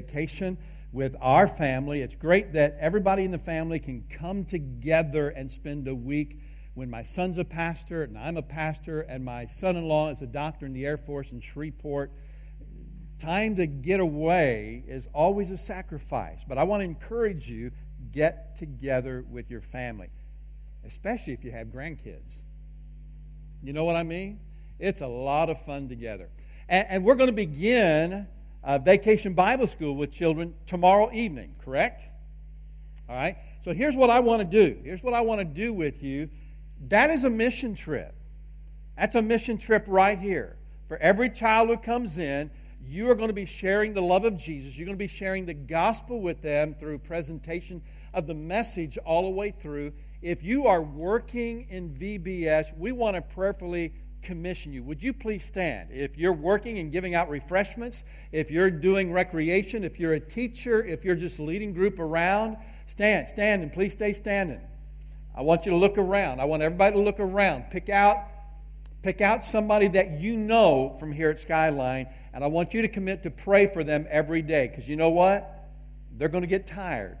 vacation with our family. It's great that everybody in the family can come together and spend a week when my son's a pastor and I'm a pastor and my son in law is a doctor in the Air Force in Shreveport. Time to get away is always a sacrifice, but I want to encourage you get together with your family, especially if you have grandkids. You know what I mean? It's a lot of fun together. And, and we're going to begin uh, Vacation Bible School with children tomorrow evening, correct? All right? So here's what I want to do. Here's what I want to do with you. That is a mission trip. That's a mission trip right here. For every child who comes in, you are going to be sharing the love of Jesus. You're going to be sharing the gospel with them through presentation of the message all the way through. If you are working in VBS, we want to prayerfully commission you. Would you please stand? If you're working and giving out refreshments, if you're doing recreation, if you're a teacher, if you're just leading group around, stand, stand, and please stay standing. I want you to look around. I want everybody to look around. Pick out, pick out somebody that you know from here at Skyline, and I want you to commit to pray for them every day. Because you know what? They're going to get tired.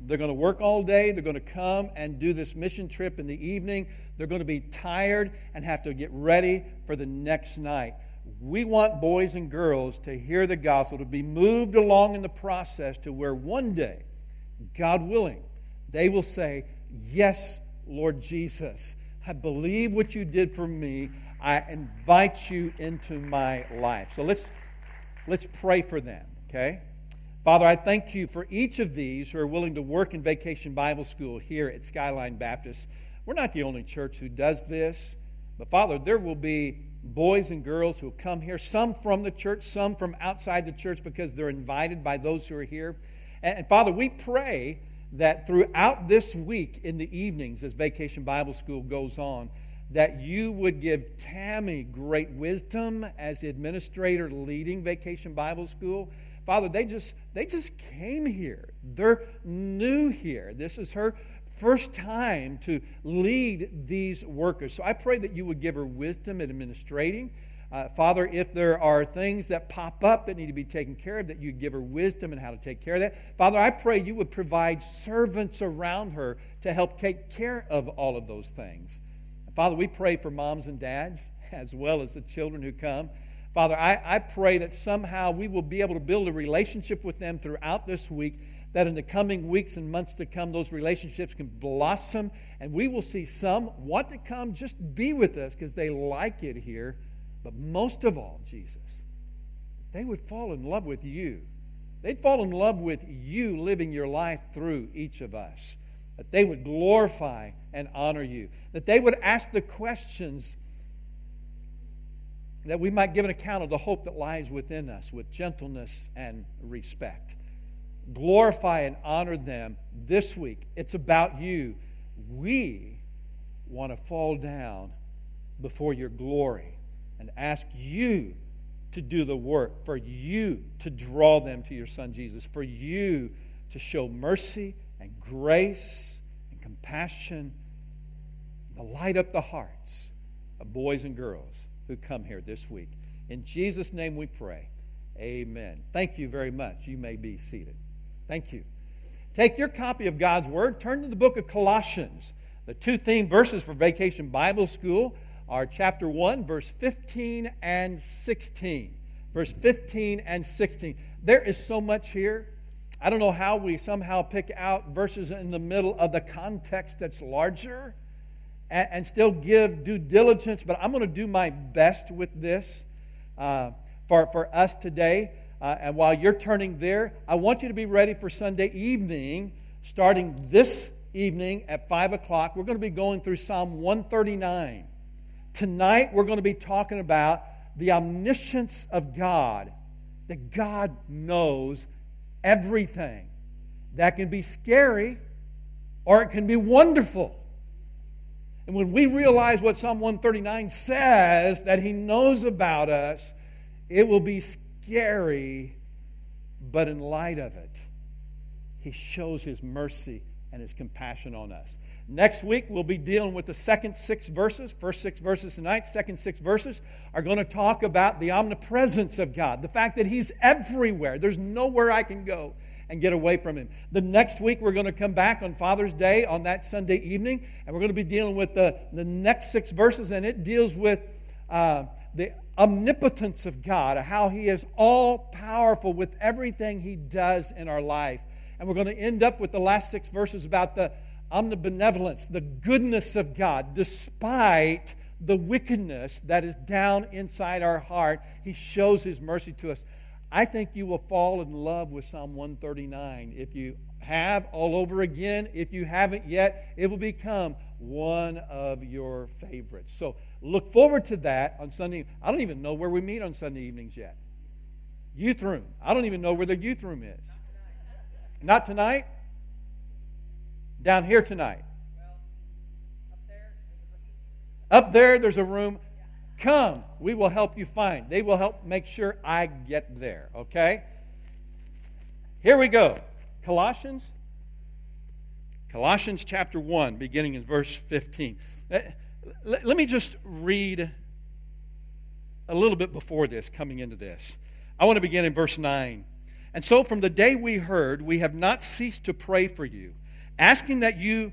They're going to work all day. They're going to come and do this mission trip in the evening. They're going to be tired and have to get ready for the next night. We want boys and girls to hear the gospel, to be moved along in the process to where one day, God willing, they will say, Yes, Lord Jesus, I believe what you did for me. I invite you into my life. So let's, let's pray for them, okay? Father, I thank you for each of these who are willing to work in Vacation Bible School here at Skyline Baptist. We're not the only church who does this, but Father, there will be boys and girls who come here, some from the church, some from outside the church because they're invited by those who are here. And, and Father, we pray that throughout this week in the evenings as Vacation Bible School goes on, that you would give Tammy great wisdom as the administrator leading Vacation Bible School. Father, they just they just came here. They're new here. This is her first time to lead these workers. So I pray that you would give her wisdom in administrating. Uh, Father, if there are things that pop up that need to be taken care of, that you give her wisdom and how to take care of that. Father, I pray you would provide servants around her to help take care of all of those things. Father, we pray for moms and dads as well as the children who come. Father, I, I pray that somehow we will be able to build a relationship with them throughout this week that in the coming weeks and months to come, those relationships can blossom, and we will see some want to come just be with us because they like it here. But most of all, Jesus, they would fall in love with you. They'd fall in love with you living your life through each of us. That they would glorify and honor you. That they would ask the questions that we might give an account of the hope that lies within us with gentleness and respect glorify and honor them this week. It's about you. We want to fall down before your glory and ask you to do the work, for you to draw them to your Son Jesus, for you to show mercy and grace and compassion, to light up the hearts of boys and girls who come here this week. In Jesus' name we pray. Amen. Thank you very much. You may be seated. Thank you. Take your copy of God's Word, turn to the book of Colossians. The two theme verses for Vacation Bible School are chapter 1, verse 15 and 16. Verse 15 and 16. There is so much here. I don't know how we somehow pick out verses in the middle of the context that's larger and, and still give due diligence, but I'm going to do my best with this uh, for, for us today. Uh, and while you're turning there, I want you to be ready for Sunday evening, starting this evening at 5 o'clock. We're going to be going through Psalm 139. Tonight, we're going to be talking about the omniscience of God, that God knows everything. That can be scary or it can be wonderful. And when we realize what Psalm 139 says, that He knows about us, it will be scary but in light of it, he shows his mercy and his compassion on us. Next week, we'll be dealing with the second six verses. First six verses tonight, second six verses are going to talk about the omnipresence of God, the fact that he's everywhere. There's nowhere I can go and get away from him. The next week, we're going to come back on Father's Day on that Sunday evening, and we're going to be dealing with the, the next six verses, and it deals with uh, the omnipotence of God, how he is all powerful with everything he does in our life. And we're going to end up with the last six verses about the omnibenevolence, the goodness of God, despite the wickedness that is down inside our heart. He shows his mercy to us. I think you will fall in love with Psalm 139 if you have all over again. If you haven't yet, it will become one of your favorites. So look forward to that on Sunday. I don't even know where we meet on Sunday evenings yet. Youth room. I don't even know where the youth room is. Not tonight? Down here tonight. Up there, there's a room. Come, we will help you find. They will help make sure I get there, okay? Here we go. Colossians. Colossians chapter 1, beginning in verse 15. Uh, let me just read a little bit before this, coming into this. I want to begin in verse 9. And so, from the day we heard, we have not ceased to pray for you, asking that you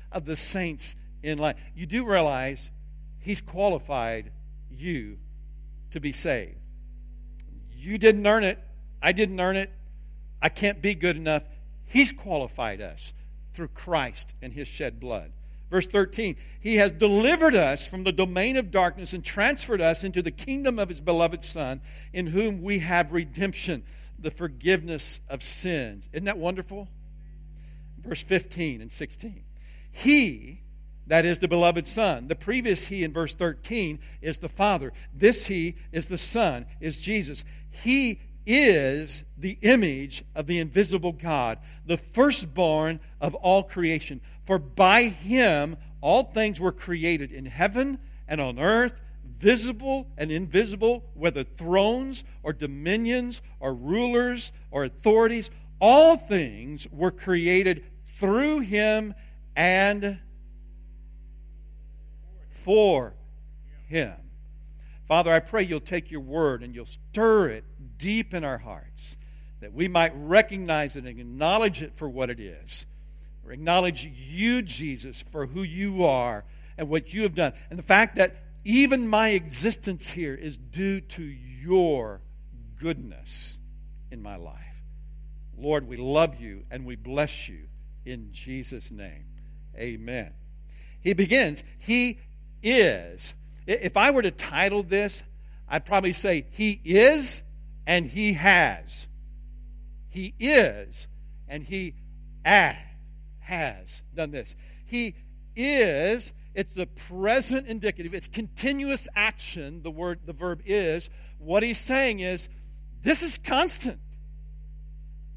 of the saints in life. You do realize He's qualified you to be saved. You didn't earn it. I didn't earn it. I can't be good enough. He's qualified us through Christ and His shed blood. Verse 13, He has delivered us from the domain of darkness and transferred us into the kingdom of His beloved Son, in whom we have redemption, the forgiveness of sins. Isn't that wonderful? Verse 15 and 16. He, that is the beloved Son. The previous He in verse 13 is the Father. This He is the Son, is Jesus. He is the image of the invisible God, the firstborn of all creation. For by him all things were created in heaven and on earth, visible and invisible, whether thrones or dominions or rulers or authorities. All things were created through him and for him. Father, I pray you'll take your word and you'll stir it deep in our hearts that we might recognize it and acknowledge it for what it is or acknowledge you, Jesus, for who you are and what you have done. And the fact that even my existence here is due to your goodness in my life. Lord, we love you and we bless you in Jesus' name. Amen. He begins, He is. If I were to title this, I'd probably say, He is and He has. He is and He has has done this. He is, it's the present indicative, it's continuous action, the word the verb is. What he's saying is this is constant.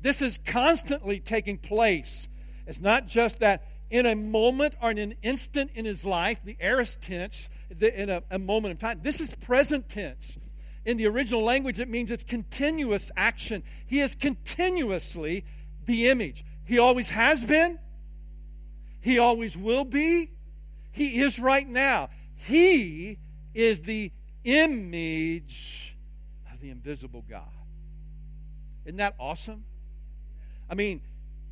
This is constantly taking place. It's not just that in a moment or in an instant in his life, the aorist tense, the, in a, a moment of time. This is present tense. In the original language, it means it's continuous action. He is continuously the image. He always has been, he always will be. He is right now. He is the image of the invisible God. Isn't that awesome? I mean,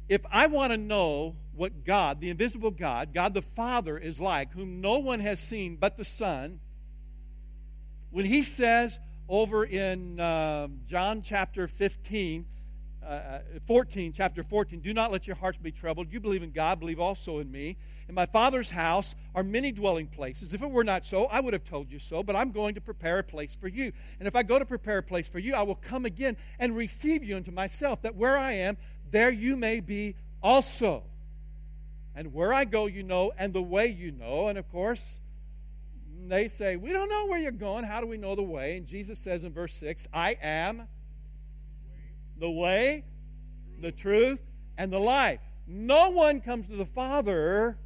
if I want to know what God, the invisible God, God the Father, is like, whom no one has seen but the Son, when he says over in uh, John chapter 15, uh, 14, chapter 14, do not let your hearts be troubled. You believe in God, believe also in me. In my Father's house are many dwelling places. If it were not so, I would have told you so, but I'm going to prepare a place for you. And if I go to prepare a place for you, I will come again and receive you into myself, that where I am, there you may be also. And where I go, you know, and the way you know. And of course, they say, We don't know where you're going. How do we know the way? And Jesus says in verse 6, I am the way, the truth, and the life. No one comes to the Father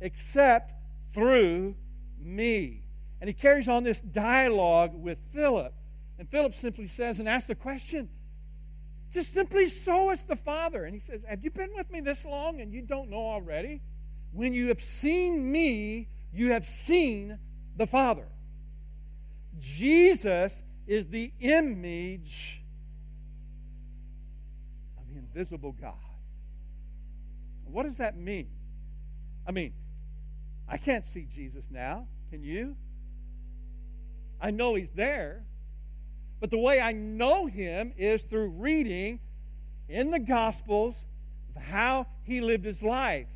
except through me. And he carries on this dialogue with Philip. And Philip simply says and asks the question, just simply show us the Father. And he says, Have you been with me this long and you don't know already? When you have seen me, you have seen the Father. Jesus is the image of the invisible God. What does that mean? I mean, I can't see Jesus now. Can you? I know he's there. But the way I know him is through reading in the Gospels how he lived his life.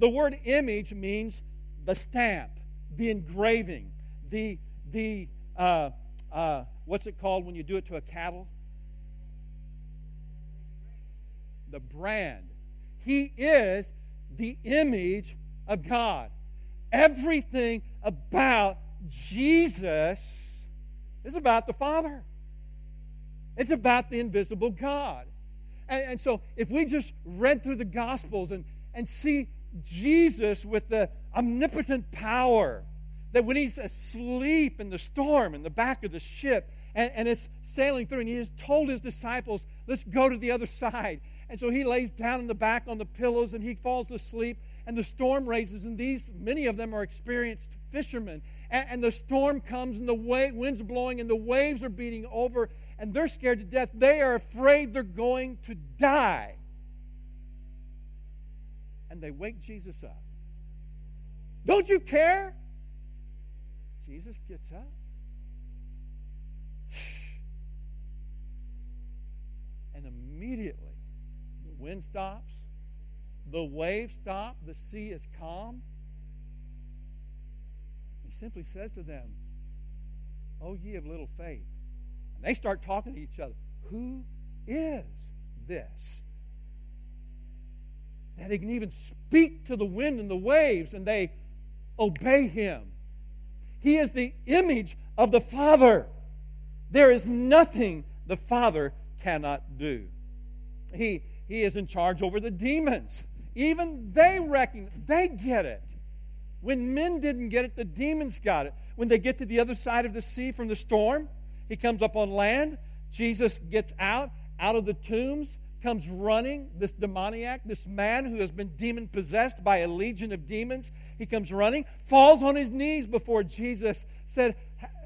The word image means the stamp, the engraving, the, the uh, uh, what's it called when you do it to a cattle? The brand. He is the image of God. Everything about Jesus is about the Father. It's about the invisible God. And, and, so if we just read through the Gospels and, and see Jesus with the omnipotent power, that when he's asleep in the storm in the back of the ship and, and it's sailing through, and he has told his disciples, let's go to the other side. And so he lays down in the back on the pillows and he falls asleep and the storm raises, and these, many of them are experienced fishermen. And, and the storm comes, and the wa- wind's blowing, and the waves are beating over, and they're scared to death. They are afraid they're going to die. And they wake Jesus up. Don't you care? Jesus gets up. And immediately the wind stops the waves stop, the sea is calm. He simply says to them, Oh, ye of little faith. And they start talking to each other. Who is this? That he can even speak to the wind and the waves and they obey him. He is the image of the Father. There is nothing the Father cannot do. He, he is in charge over the demons. Even they reckon, they get it. When men didn't get it, the demons got it. When they get to the other side of the sea from the storm, he comes up on land. Jesus gets out, out of the tombs, comes running. This demoniac, this man who has been demon possessed by a legion of demons, he comes running, falls on his knees before Jesus, said,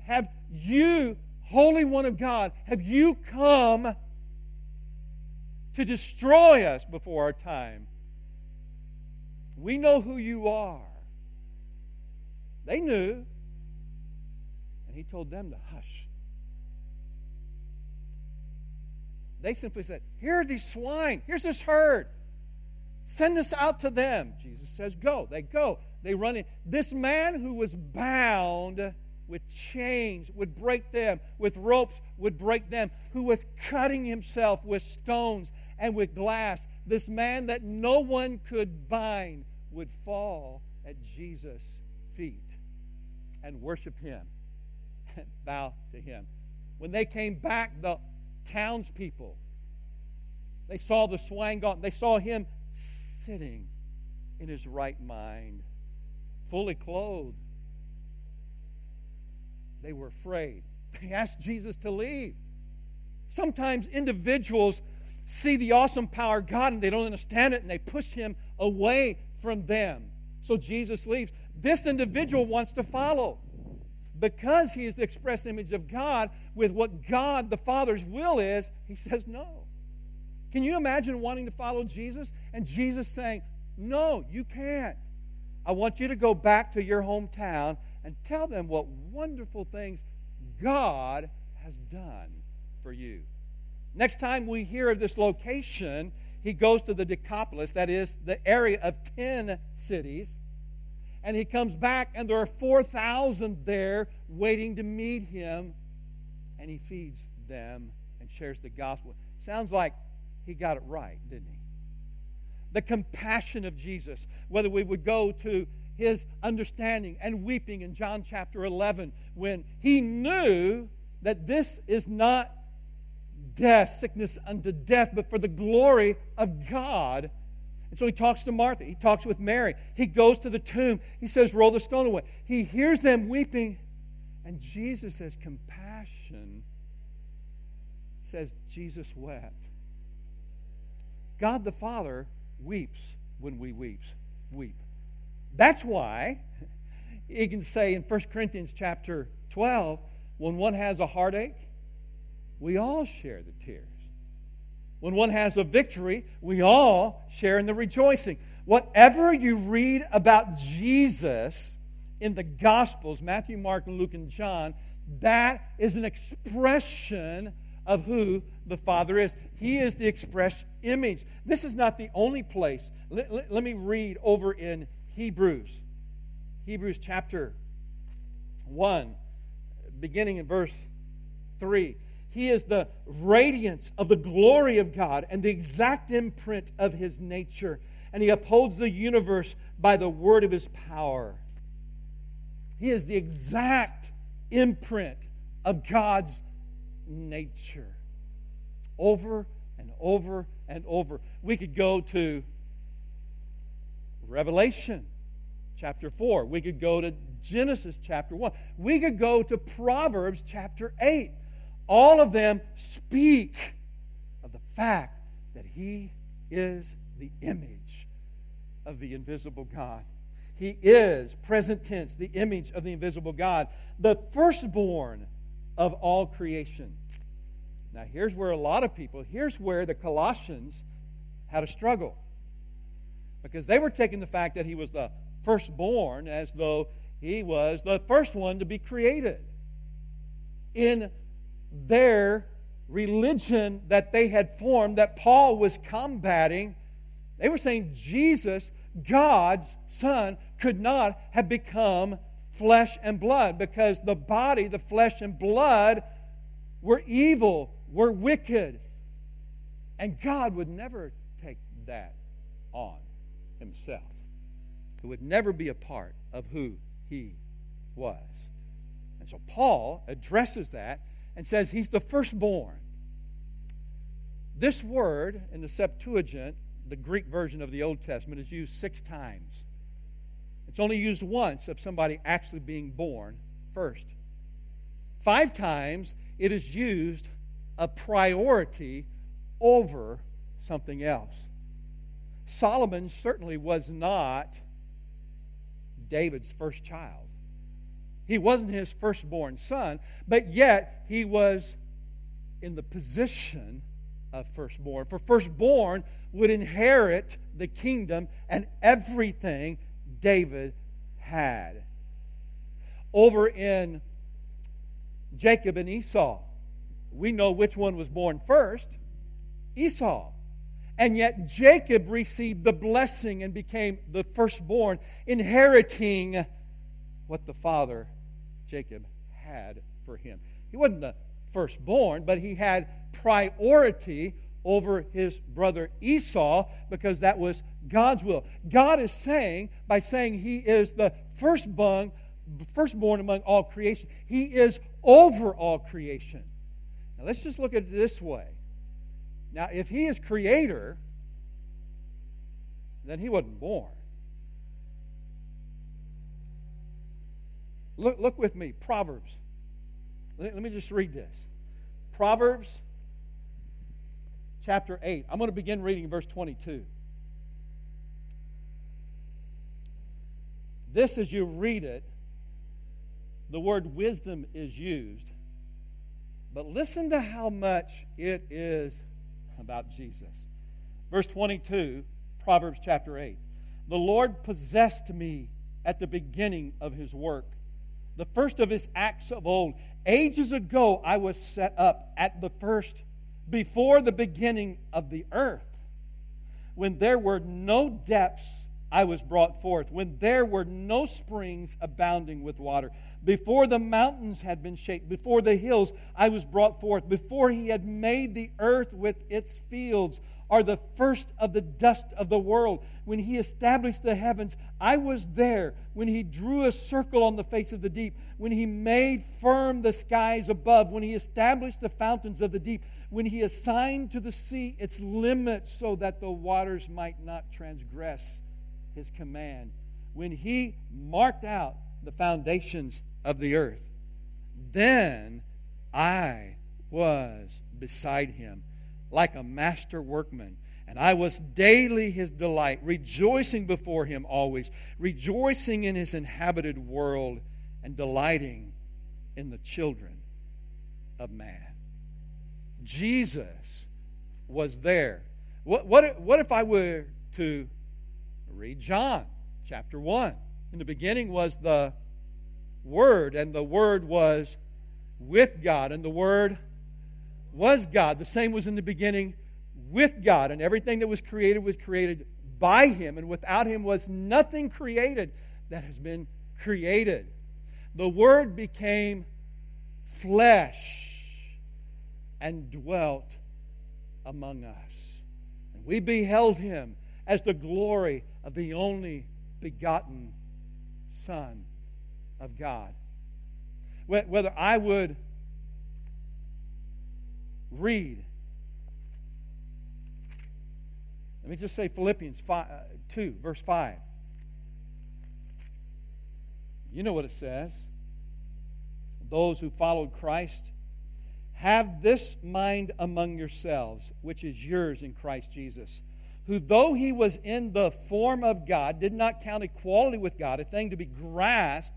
Have you, Holy One of God, have you come to destroy us before our time? We know who you are. They knew. And he told them to hush. They simply said, Here are these swine. Here's this herd. Send us out to them. Jesus says, Go. They go. They run in. This man who was bound with chains would break them, with ropes would break them, who was cutting himself with stones and with glass. This man that no one could bind would fall at Jesus' feet and worship him and bow to him. When they came back, the townspeople, they saw the swine gone. They saw him sitting in his right mind, fully clothed. They were afraid. They asked Jesus to leave. Sometimes individuals see the awesome power of God and they don't understand it and they push him away from them. So Jesus leaves. This individual wants to follow because he is the express image of God with what God the Father's will is. He says no. Can you imagine wanting to follow Jesus and Jesus saying, No, you can't. I want you to go back to your hometown and tell them what wonderful things God has done for you. Next time we hear of this location, he goes to the Decapolis, that is, the area of 10 cities, and he comes back, and there are 4,000 there waiting to meet him, and he feeds them and shares the gospel. Sounds like he got it right, didn't he? the compassion of Jesus, whether we would go to his understanding and weeping in John chapter 11 when he knew that this is not death, sickness unto death, but for the glory of God. And so he talks to Martha. He talks with Mary. He goes to the tomb. He says, Roll the stone away. He hears them weeping. And Jesus says, Compassion says, Jesus wept. God the Father weeps when we weeps, weep. That's why you can say in 1 Corinthians chapter 12, when one has a heartache, we all share the tears. When one has a victory, we all share in the rejoicing. Whatever you read about Jesus in the Gospels, Matthew, Mark, Luke, and John, that is an expression of who the Father is. He is the express image. This is not the only place. Let, let, let me read over in Hebrews. Hebrews chapter 1, beginning in verse 3. He is the radiance of the glory of God and the exact imprint of his nature. And he upholds the universe by the word of his power. He is the exact imprint of God's nature. Over and over and over. We could go to Revelation chapter 4. We could go to Genesis chapter 1. We could go to Proverbs chapter 8. All of them speak of the fact that He is the image of the invisible God. He is, present tense, the image of the invisible God, the firstborn of all creation. Now, here's where a lot of people, here's where the Colossians had a struggle. Because they were taking the fact that he was the firstborn as though he was the first one to be created. In their religion that they had formed, that Paul was combating, they were saying Jesus, God's Son, could not have become flesh and blood because the body, the flesh and blood, were evil, were wicked. And God would never take that on himself. It would never be a part of who he was. And so Paul addresses that and says he's the firstborn. This word in the Septuagint, the Greek version of the Old Testament, is used six times. It's only used once of somebody actually being born first. Five times it is used a priority over something else. Solomon certainly was not David's first child. He wasn't his firstborn son, but yet he was in the position of firstborn. For firstborn would inherit the kingdom and everything David had. Over in Jacob and Esau, we know which one was born first Esau. And yet Jacob received the blessing and became the firstborn, inheriting what the father, Jacob, had for him. He wasn't the firstborn, but he had priority over his brother Esau because that was God's will. God is saying, by saying he is the firstborn, firstborn among all creation, he is over all creation. Now let's just look at it this way. Now, if he is creator, then he wasn't born. Look, look with me, Proverbs. Let, let me just read this. Proverbs chapter 8. I'm going to begin reading verse 22. This, as you read it, the word wisdom is used. But listen to how much it is about Jesus. Verse 22, Proverbs chapter 8. The Lord possessed me at the beginning of his work, the first of his acts of old. Ages ago, I was set up at the first, before the beginning of the earth. When there were no depths, I was brought forth. When there were no springs abounding with water. Before the mountains had been shaped, before the hills, I was brought forth. Before he had made the earth with its fields, are the first of the dust of the world. When he established the heavens, I was there. When he drew a circle on the face of the deep, when he made firm the skies above, when he established the fountains of the deep, when he assigned to the sea its limits so that the waters might not transgress his command, when he marked out the foundations of the earth, then I was beside him like a master workman. And I was daily his delight, rejoicing before him always, rejoicing in his inhabited world, and delighting in the children of man. Jesus was there. What, what, what if I were to read John chapter 1? In the beginning was the Word, and the Word was with God, and the Word was God. The same was in the beginning with God, and everything that was created was created by Him, and without Him was nothing created that has been created. The Word became flesh and dwelt among us. And we beheld Him as the glory of the only begotten Son of God. Whether I would read, let me just say Philippians 5, uh, 2, verse 5. You know what it says. Those who followed Christ have this mind among yourselves, which is yours in Christ Jesus who, though he was in the form of God, did not count equality with God a thing to be grasped,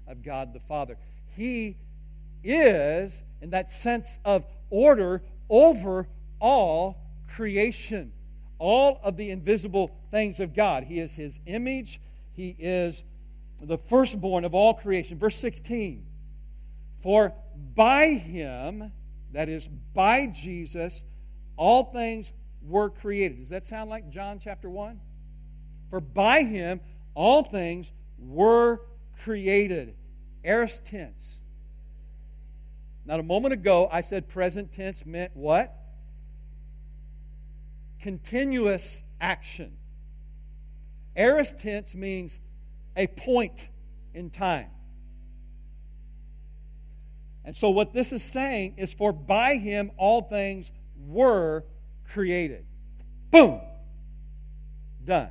of God the Father. He is, in that sense of order, over all creation, all of the invisible things of God. He is His image, He is the firstborn of all creation. Verse 16 For by him, that is, by Jesus, all things were created. Does that sound like John chapter 1? For by him, all things were created. Aorist tense. Now, a moment ago, I said present tense meant what? Continuous action. Aorist tense means a point in time. And so, what this is saying is, for by him all things were created. Boom! Done.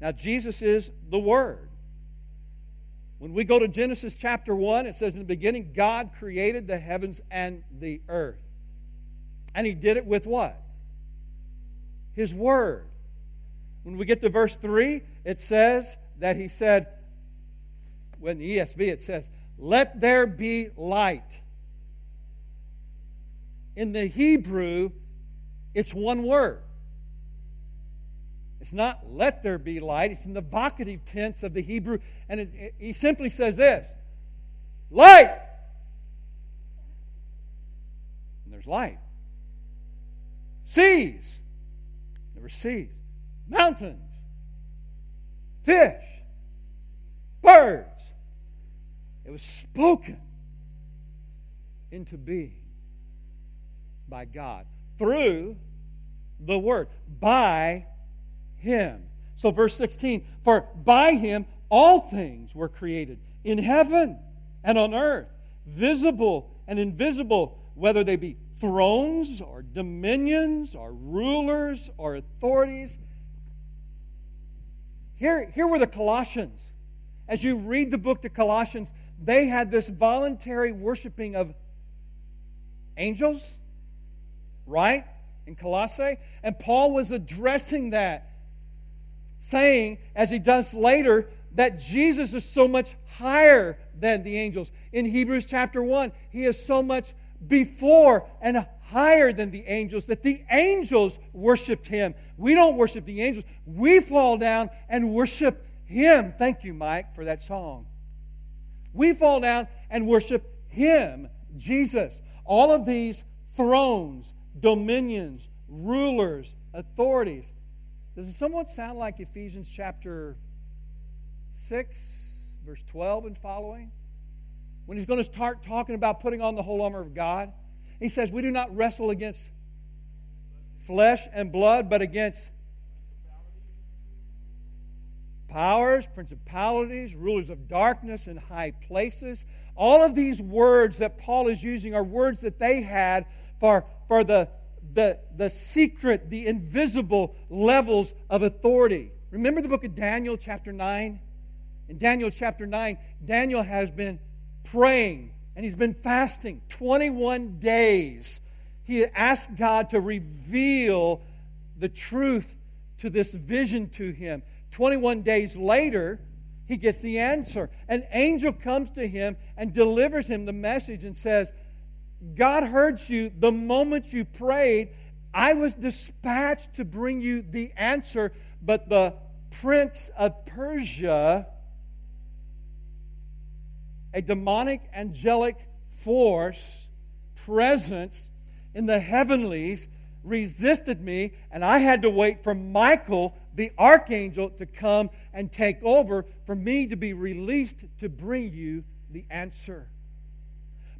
Now, Jesus is the Word. When we go to Genesis chapter 1, it says, In the beginning, God created the heavens and the earth. And He did it with what? His Word. When we get to verse 3, it says that He said, when the ESV it says, let there be light. In the Hebrew, it's one word. It's not let there be light, it's in the vocative tense of the Hebrew. And it, it, he simply says this light. And there's light. Seas. There were seas. Mountains. Fish. Birds. It was spoken into being by God through the Word, by Him. So, verse 16 For by Him all things were created in heaven and on earth, visible and invisible, whether they be thrones or dominions or rulers or authorities. Here, here were the Colossians. As you read the book to Colossians, they had this voluntary worshiping of angels, right? In Colossae. And Paul was addressing that, saying, as he does later, that Jesus is so much higher than the angels. In Hebrews chapter 1, he is so much before and higher than the angels, that the angels worshiped him. We don't worship the angels. We fall down and worship him. Thank you, Mike, for that song. We fall down and worship him, Jesus. All of these thrones, dominions, rulers, authorities. Does it somewhat sound like Ephesians chapter 6, verse 12 and following? When he's going to start talking about putting on the whole armor of God, he says, We do not wrestle against flesh and blood, but against powers, principalities, rulers of darkness in high places. All of these words that Paul is using are words that they had for, for the, the, the secret, the invisible levels of authority. Remember the book of Daniel, chapter 9? In Daniel chapter 9, Daniel has been praying and he's been fasting 21 days. He asked God to reveal the truth to this vision to him. 21 days later, he gets the answer. An angel comes to him and delivers him the message and says, God heard you the moment you prayed. I was dispatched to bring you the answer, but the prince of Persia, a demonic angelic force, presence in the heavenlies, resisted me, and I had to wait for Michael, the archangel, to come and take over for me to be released to bring you the answer.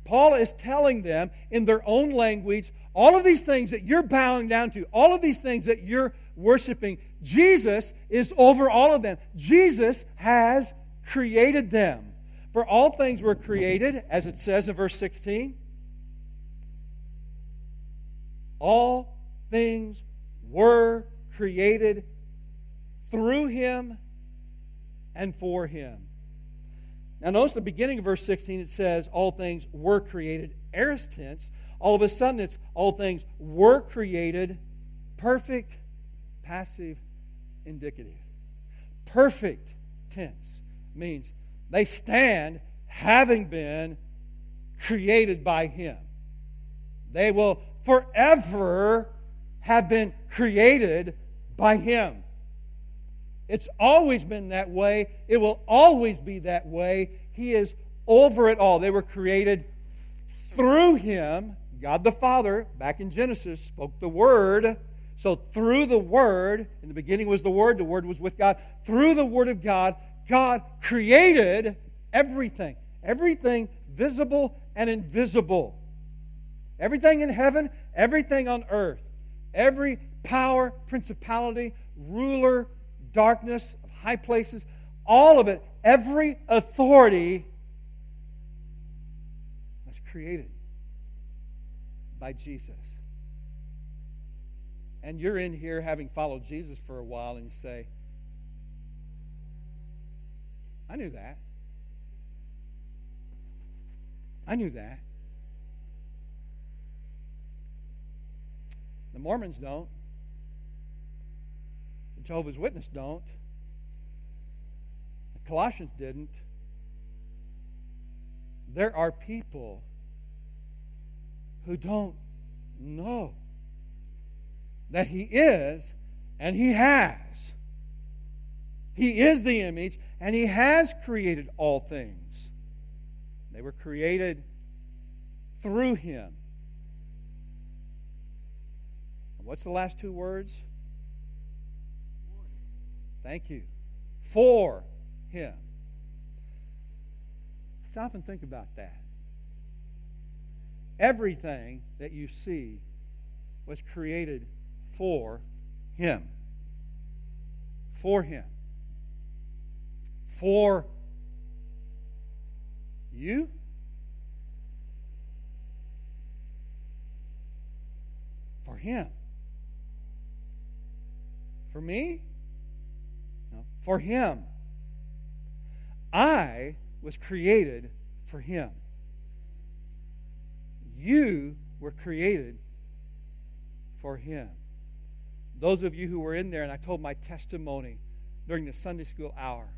Paul is telling them in their own language all of these things that you're bowing down to, all of these things that you're worshiping. Jesus is over all of them. Jesus has created them. For all things were created, as it says in verse 16. All things were created through him and for him. Now, notice the beginning of verse 16, it says, All things were created, aorist tense. All of a sudden, it's all things were created, perfect, passive, indicative. Perfect tense means they stand having been created by Him. They will forever have been created by Him. It's always been that way. It will always be that way. He is over it all. They were created through Him. God the Father, back in Genesis, spoke the Word. So, through the Word, in the beginning was the Word, the Word was with God. Through the Word of God, God created everything. Everything visible and invisible. Everything in heaven, everything on earth. Every power, principality, ruler, darkness, of high places, all of it, every authority was created by Jesus. And you're in here having followed Jesus for a while and you say, I knew that. I knew that. The Mormons don't. Jehovah's Witness don't. The Colossians didn't. There are people who don't know that He is and He has. He is the image and He has created all things. They were created through Him. what's the last two words? Thank you. For him. Stop and think about that. Everything that you see was created for him. For him. For you? For him. For me? For Him. I was created for Him. You were created for Him. Those of you who were in there, and I told my testimony during the Sunday school hour,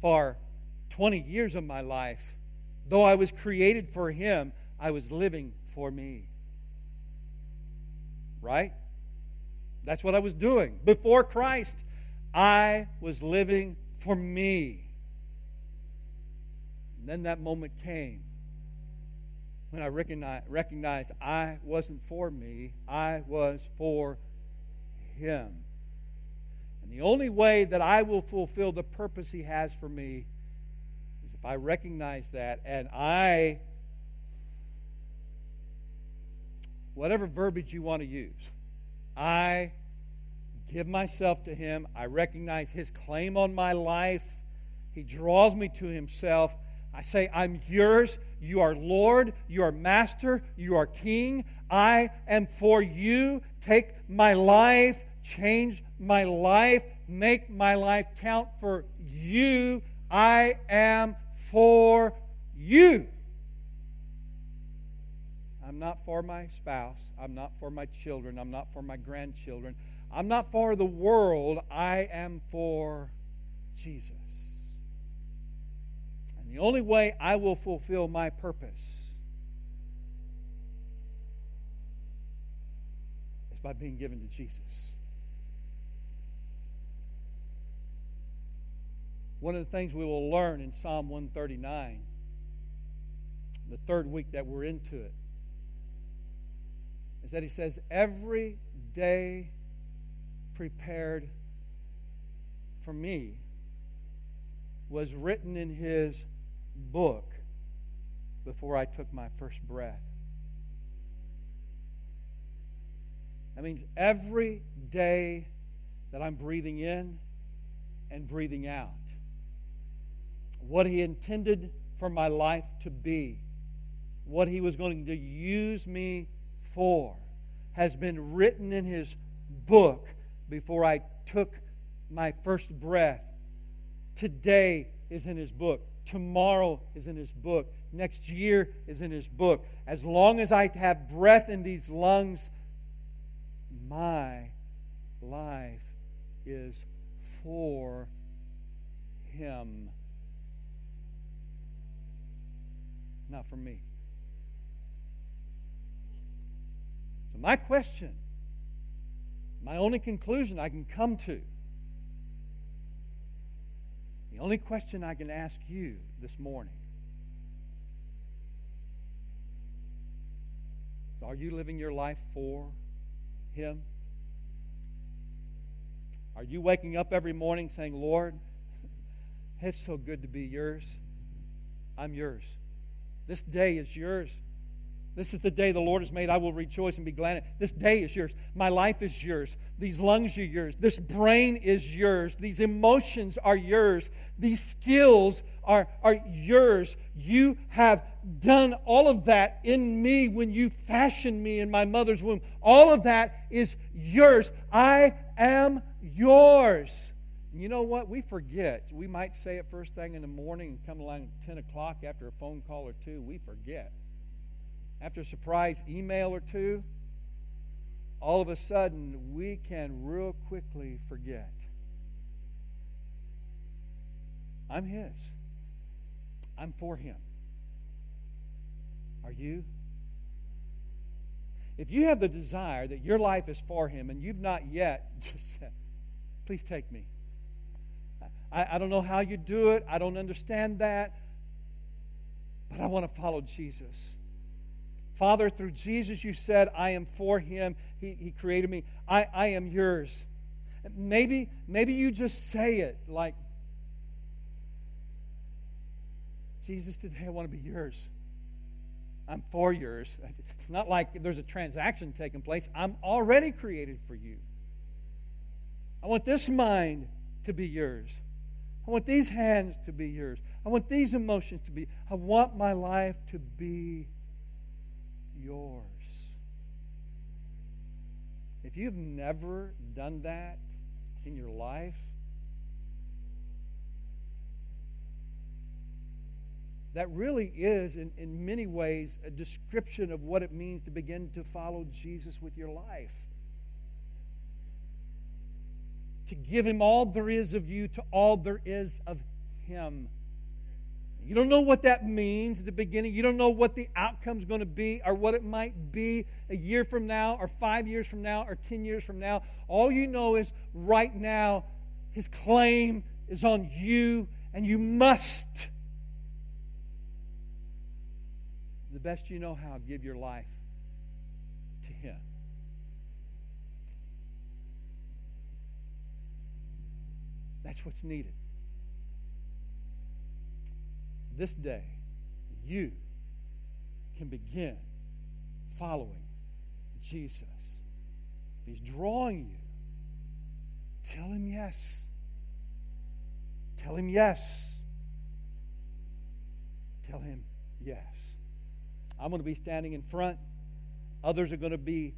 for 20 years of my life, though I was created for Him, I was living for me. Right? That's what I was doing. Before Christ, I was living for me. And then that moment came when I recognized, recognized I wasn't for me, I was for Him. And the only way that I will fulfill the purpose He has for me is if I recognize that and I, whatever verbiage you want to use, I give myself to Him. I recognize His claim on my life. He draws me to Himself. I say, I'm yours. You are Lord. You are Master. You are King. I am for you. Take my life. Change my life. Make my life count for you. I am for you. I'm not for my spouse. I'm not for my children. I'm not for my grandchildren. I'm not for the world. I am for Jesus. And the only way I will fulfill my purpose is by being given to Jesus. One of the things we will learn in Psalm 139, the third week that we're into it, is that he says, Every day prepared for me was written in his book before I took my first breath. That means every day that I'm breathing in and breathing out, what he intended for my life to be, what he was going to use me for, has been written in his book before I took my first breath. Today is in his book. Tomorrow is in his book. Next year is in his book. As long as I have breath in these lungs, my life is for him, not for me. So, my question my only conclusion I can come to, the only question I can ask you this morning is Are you living your life for Him? Are you waking up every morning saying, Lord, it's so good to be yours? I'm yours. This day is yours. This is the day the Lord has made. I will rejoice and be glad. This day is yours. My life is yours. These lungs are yours. This brain is yours. These emotions are yours. These skills are, are yours. You have done all of that in me when you fashioned me in my mother's womb. All of that is yours. I am yours. You know what? We forget. We might say it first thing in the morning and come along at 10 o'clock after a phone call or two. We forget after a surprise email or two, all of a sudden we can real quickly forget. I'm His. I'm for Him. Are you? If you have the desire that your life is for Him and you've not yet just said, please take me. I, I don't know how you do it, I don't understand that, but I want to follow Jesus. Father, through Jesus, you said, I am for him. He, he created me. I, I am yours. Maybe, maybe you just say it like, Jesus, today I want to be yours. I'm for yours. It's not like there's a transaction taking place. I'm already created for you. I want this mind to be yours. I want these hands to be yours. I want these emotions to be. I want my life to be yours. If you've never done that in your life, that really is, in, in many ways, a description of what it means to begin to follow Jesus with your life. To give him all there is of you to all there is of him. You don't know what that means at the beginning. You don't know what the outcome's going to be or what it might be a year from now or five years from now or 10 years from now. All you know is right now, his claim is on you, and you must, the best you know how, give your life to him. That's what's needed this day, you can begin following Jesus. If He's drawing you, tell Him yes. Tell Him yes. Tell Him yes. I'm going to be standing in front. Others are going to be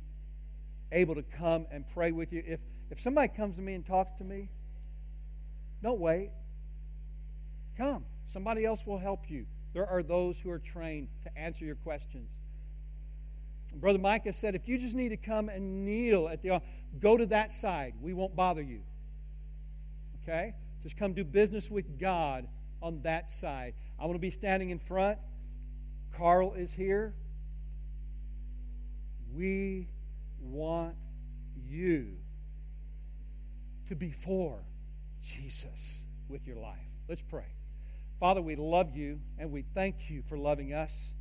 able to come and pray with you. If, if somebody comes to me and talks to me, don't wait. Come. Somebody else will help you. There are those who are trained to answer your questions. Brother Micah said, if you just need to come and kneel at the altar, go to that side. We won't bother you. Okay? Just come do business with God on that side. I want to be standing in front. Carl is here. We want you to be for Jesus with your life. Let's pray. Father, we love you and we thank you for loving us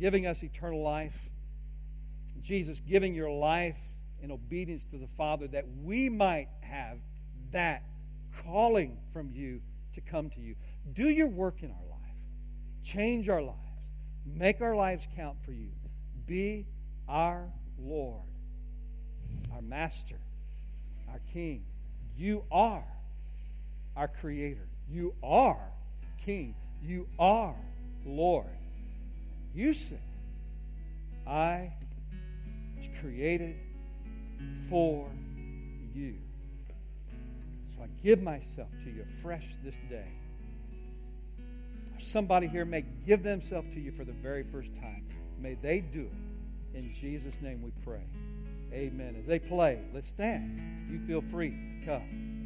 giving us eternal life. Jesus, giving your life in obedience to the Father that we might have that calling from you to come to you. Do your work in our life, change our lives, make our lives count for you. Be our Lord, our Master, our King. You are our Creator. You are King. You are Lord. You said, I was created for you. So I give myself to you fresh this day. Somebody here may give themselves to you for the very first time. May they do it. In Jesus' name we pray. Amen. As they play, let's stand. You feel free. Come.